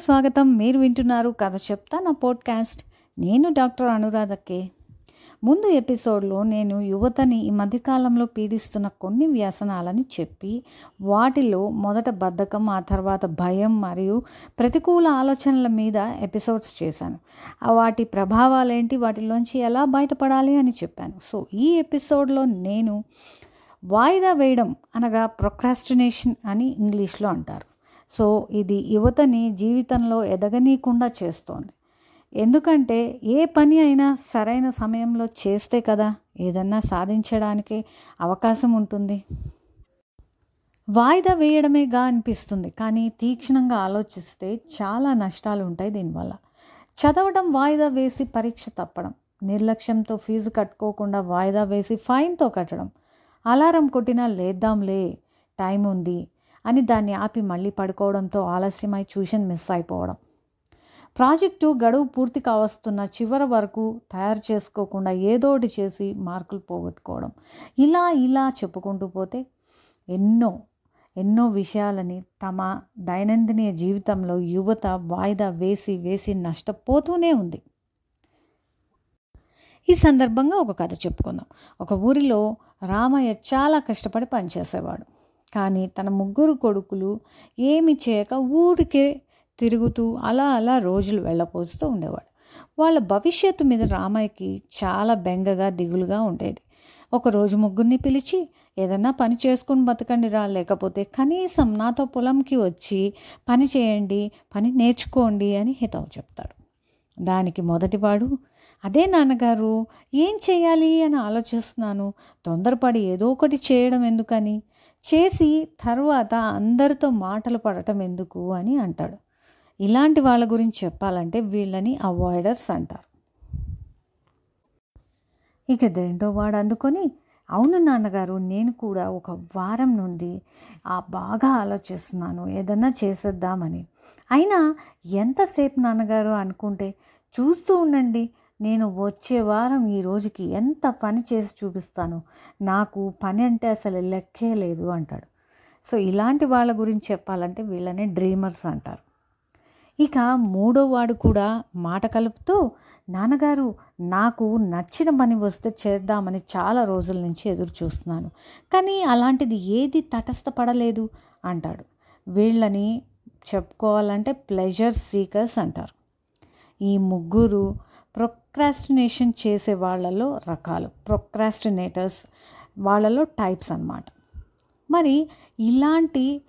స్వాగతం. మీరు వింటున్నారు కథ చెప్తా నా పోడ్కాస్ట్. నేను డాక్టర్ అనురాధకే. ముందు ఎపిసోడ్లో నేను యువతని ఈ మధ్యకాలంలో పీడిస్తున్న కొన్ని వ్యసనాలని చెప్పి వాటిలో మొదట బద్ధకం ఆ తర్వాత భయం మరియు ప్రతికూల ఆలోచనల మీద ఎపిసోడ్స్ చేశాను. ఆ వాటి ప్రభావాలేంటి వాటిలోంచి ఎలా బయటపడాలి అని చెప్పాను. సో ఈ ఎపిసోడ్లో నేను వాయిదా వేయడం అనగా ప్రొక్రాస్టినేషన్ అని ఇంగ్లీష్లో అంటారు. సో ఇది యువతని జీవితంలో ఎదగనీయకుండా చేస్తోంది. ఎందుకంటే ఏ పని అయినా సరైన సమయంలో చేస్తే కదా ఏదన్నా సాధించడానికి అవకాశం ఉంటుంది. వాయిదా వేయడమేగా అనిపిస్తుంది. కానీ తీక్షణంగా ఆలోచిస్తే చాలా నష్టాలు ఉంటాయి దీనివల్ల. చదవడం వాయిదా వేసి పరీక్ష తప్పడం నిర్లక్ష్యంతో ఫీజు కట్టుకోకుండా వాయిదా వేసి ఫైన్తో కట్టడం అలారం కొట్టినా లేద్దాంలే టైం ఉంది అని దాన్ని ఆపి మళ్ళీ పడుకోవడంతో ఆలస్యమై ట్యూషన్ మిస్ అయిపోవడం. ప్రాజెక్టు గడువు పూర్తి కావస్తున్న చివరి వరకు తయారు చేసుకోకుండా ఏదోటి చేసి మార్కులు పోగొట్టుకోవడం. ఇలా ఇలా చెప్పుకుంటూ పోతే ఎన్నో ఎన్నో విషయాలని తమ దైనందిన జీవితంలో యువత వాయిదా వేసి వేసి నష్టపోతూనే ఉంది. ఈ సందర్భంగా ఒక కథ చెప్పుకుందాం. ఒక ఊరిలో రామయ్య చాలా కష్టపడి పనిచేసేవాడు. కానీ తన ముగ్గురు కొడుకులు ఏమి చేయక ఊరికే తిరుగుతూ అలా అలా రోజులు వెళ్ళపోస్తూ ఉండేవాడు. వాళ్ళ భవిష్యత్తు మీద రామయ్యకి చాలా బెంగగా దిగులుగా ఉండేది. ఒకరోజు ముగ్గురిని పిలిచి ఏదన్నా పని చేసుకుని బతకండి రా లేకపోతే కనీసం నాతో పొలంకి వచ్చి పని చేయండి పని నేర్చుకోండి అని హితవు చెప్తాడు. దానికి మొదటివాడు అదే నాన్నగారు ఏం చేయాలి అని ఆలోచిస్తున్నాను. తొందరపడి ఏదో ఒకటి చేయడం ఎందుకని? చేసి తర్వాత అందరితో మాటలు పడటం ఎందుకు అని అంటాడు. ఇలాంటి వాళ్ళ గురించి చెప్పాలంటే వీళ్ళని అవాయిడర్స్ అంటారు. ఇక రెండో వాడు అందుకొని అవును నాన్నగారు నేను కూడా ఒక వారం నుండి ఆ బాగా ఆలోచిస్తున్నాను ఏదన్నా చేసేద్దామని. అయినా ఎంతసేపు నాన్నగారు అనుకుంటే చూస్తూ ఉండండి నేను వచ్చే వారం ఈ రోజుకి ఎంత పని చేసి చూపిస్తాను? నాకు పని అంటే అసలు లెక్కే లేదు అంటాడు. సో ఇలాంటి వాళ్ళ గురించి చెప్పాలంటే వీళ్ళని డ్రీమర్స్ అంటారు. ఇక మూడో వాడు కూడా మాట కలుపుతూ నాన్నగారు నాకు నచ్చిన పని వస్తే చేద్దామని చాలా రోజుల నుంచి ఎదురు చూస్తున్నాను. కానీ అలాంటిది ఏది తటస్థపడలేదు అంటాడు. వీళ్ళని చెప్పుకోవాలంటే ప్లెజర్ సీకర్స్ అంటారు. ఈ ముగ్గురు ప్రొక్రాస్టినేషన్ చేసే వాళ్ళలో రకాలు ప్రొక్రాస్టినేటర్స్ వాళ్ళలో టైప్స్ అన్నమాట. మరి ఇలాంటి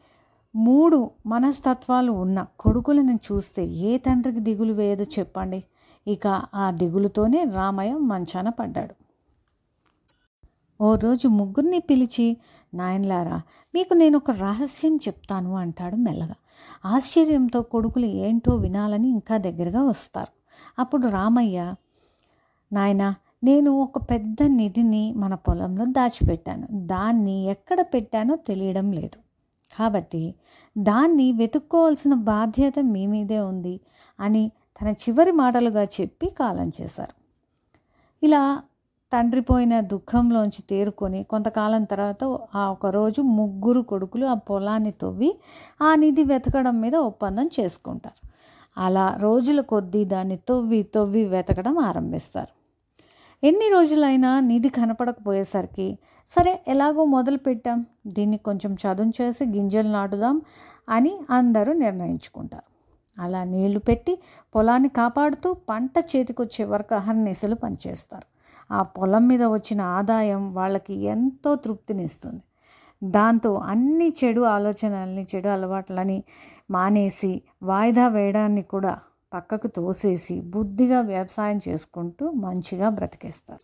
మూడు మనస్తత్వాలు ఉన్న కొడుకులను చూస్తే ఏ తండ్రికి దిగులు వేయదో చెప్పండి. ఇక ఆ దిగులుతోనే రామయ్య మంచాన పడ్డాడు. ఓ రోజు ముగ్గురిని పిలిచి నాయనలారా మీకు నేను ఒక రహస్యం చెప్తాను అంటాడు మెల్లగా. ఆశ్చర్యంతో కొడుకులు ఏంటో వినాలని ఇంకా దగ్గరగా వస్తారు. అప్పుడు రామయ్య నాయన నేను ఒక పెద్ద నిధిని మన పొలంలో దాచిపెట్టాను. దాన్ని ఎక్కడ పెట్టానో తెలియడం లేదు. కాబట్టి దాన్ని వెతుక్కోవాల్సిన బాధ్యత మీ మీదే ఉంది అని తన చివరి మాటలుగా చెప్పి కాలం చేశారు. ఇలా తండ్రి పోయిన దుఃఖంలోంచి తేరుకొని కొంతకాలం తర్వాత ఆ ఒకరోజు ముగ్గురు కొడుకులు ఆ పొలాన్ని తవ్వి ఆ నిధి వెతకడం మీద ఒప్పందం చేసుకుంటారు. అలా రోజుల కొద్దీ దాన్ని తవ్వి తవ్వి వెతకడం ఆరంభిస్తారు. ఎన్ని రోజులైనా నిధి కనపడకపోయేసరికి సరే ఎలాగో మొదలు పెట్టాం దీన్ని కొంచెం చదును చేసి గింజలు నాటుదాం అని అందరూ నిర్ణయించుకుంటారు. అలా నీళ్ళు పెట్టి పొలాన్ని కాపాడుతూ పంట చేతికొచ్చే వరకు అహర్నిశలు పనిచేస్తారు. ఆ పొలం మీద వచ్చిన ఆదాయం వాళ్ళకి ఎంతో తృప్తినిస్తుంది. దాంతో అన్ని చెడు ఆలోచనల్ని చెడు అలవాట్లని మానేసి వాయిదా వేయడాన్ని కూడా పక్కకు తోసేసి బుద్ధిగా వ్యవసాయం చేసుకుంటూ మంచిగా బ్రతికేస్తారు.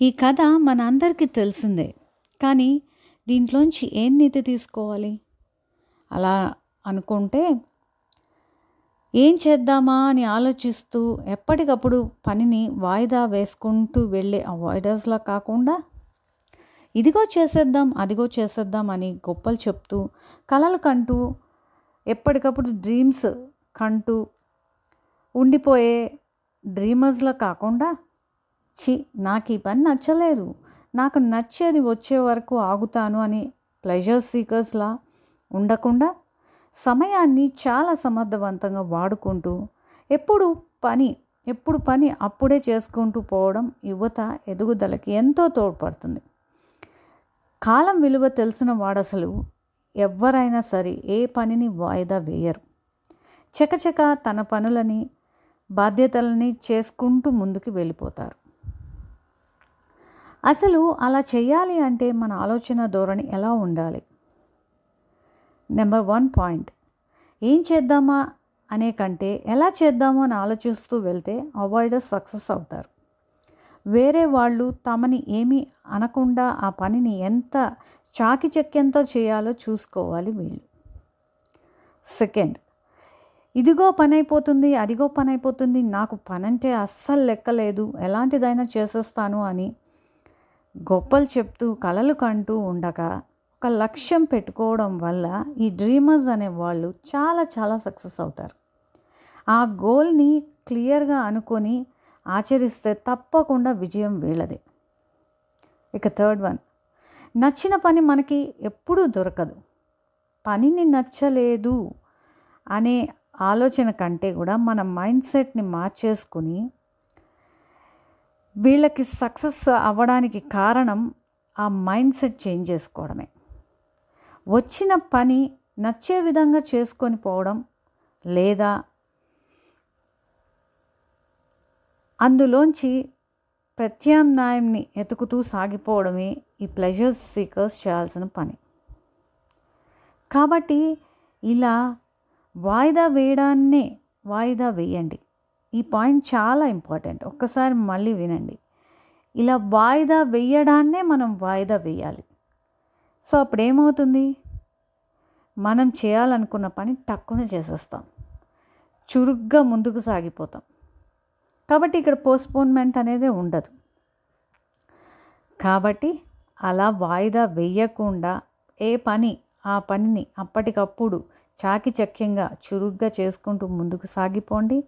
ఈ కథ మన అందరికీ తెలిసిందే. కానీ దీంట్లోంచి ఏం నీతి తీసుకోవాలి? అలా అనుకుంటే ఏం చేద్దామా అని ఆలోచిస్తూ ఎప్పటికప్పుడు పనిని వాయిదా వేసుకుంటూ వెళ్ళే అవాయిడర్స్లా కాకుండా ఇదిగో చేసేద్దాం అదిగో చేసేద్దాం అని గొప్పలు చెప్తూ కలలు కంటూ ఎప్పటికప్పుడు డ్రీమ్స్ కంటూ ఉండిపోయే డ్రీమర్స్లో కాకుండా చి నాకు ఈ పని నచ్చలేదు. నాకు నచ్చేది వచ్చే వరకు ఆగుతాను అని ప్లెజర్ సీకర్స్లా ఉండకుండా సమయాన్ని చాలా సమర్థవంతంగా వాడుకుంటూ ఎప్పుడు పని ఎప్పుడు పని అప్పుడే చేసుకుంటూ పోవడం యువత ఎదుగుదలకి ఎంతో తోడ్పడుతుంది. కాలం విలువ తెలిసిన వాడు అసలు ఎవరైనా సరే ఏ పనిని వాయిదా వేయరు. చకచక తన పనులని బాధ్యతలని చేసుకుంటూ ముందుకు వెళ్ళిపోతారు. అసలు అలా చేయాలి అంటే మన ఆలోచన ధోరణి ఎలా ఉండాలి? Number one point. ఏం చేద్దామా అనే కంటే ఎలా చేద్దామో అని ఆలోచిస్తూ వెళ్తే అవాయిడర్స్ సక్సెస్ అవుతారు. వేరే వాళ్ళు తమని ఏమీ అనకుండా ఆ పనిని ఎంత చాకిచక్యంతో చేయాలో చూసుకోవాలి వీళ్ళు. సెకండ్ ఇదిగో పని అయిపోతుంది అదిగో పని అయిపోతుంది నాకు పని అంటే అస్సలు లెక్కలేదు ఎలాంటిదైనా చేసేస్తాను అని గొప్పలు చెప్తూ కలలు కంటూ ఉండక ఒక లక్ష్యం పెట్టుకోవడం వల్ల ఈ డ్రీమర్స్ అనే వాళ్ళు చాలా చాలా సక్సెస్ అవుతారు. ఆ గోల్ని క్లియర్గా అనుకొని ఆచరిస్తే తప్పకుండా విజయం వీళ్ళదే. ఇక థర్డ్ వన్ నచ్చిన పని మనకి ఎప్పుడూ దొరకదు. పనిని నచ్చలేదు అనే ఆలోచన కంటే కూడా మన మైండ్ సెట్ని మార్చేసుకుని వీళ్ళకి సక్సెస్ అవ్వడానికి కారణం ఆ మైండ్ సెట్ చేంజ్ చేసుకోవడమే. వచ్చిన పని నచ్చే విధంగా చేసుకొని పోవడం లేదా అందులోంచి ప్రత్యామ్నాయంని ఎతుకుతూ సాగిపోవడమే ఈ ప్లెజర్ సీకర్స్ చేయాల్సిన పని. కాబట్టి ఇలా వాయిదా వేయడాన్నే వాయిదా వేయండి. ఈ పాయింట్ చాలా ఇంపార్టెంట్. ఒక్కసారి మళ్ళీ వినండి. ఇలా వాయిదా వేయడాన్నే మనం వాయిదా వేయాలి. సో అప్పుడు ఏమవుతుంది మనం చేయాలనుకున్న పని టక్కున చేసేస్తాం. చురుగ్గా ముందుకు సాగిపోతాం. కాబట్టి ఇక్కడ పోస్ట్పోన్మెంట్ అనేది ఉండదు. కాబట్టి అలా వాయిదా వేయకుండా ఏ పని ఆ పనిని అప్పటికప్పుడు చాకిచక్యంగా చురుగ్గా చేసుకుంటూ ముందుకు సాగిపోండి.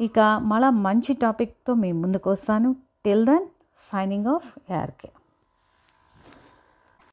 ఇక మళ్ళా మంచి టాపిక్తో మీ ముందుకు వస్తాను till then signing off ARK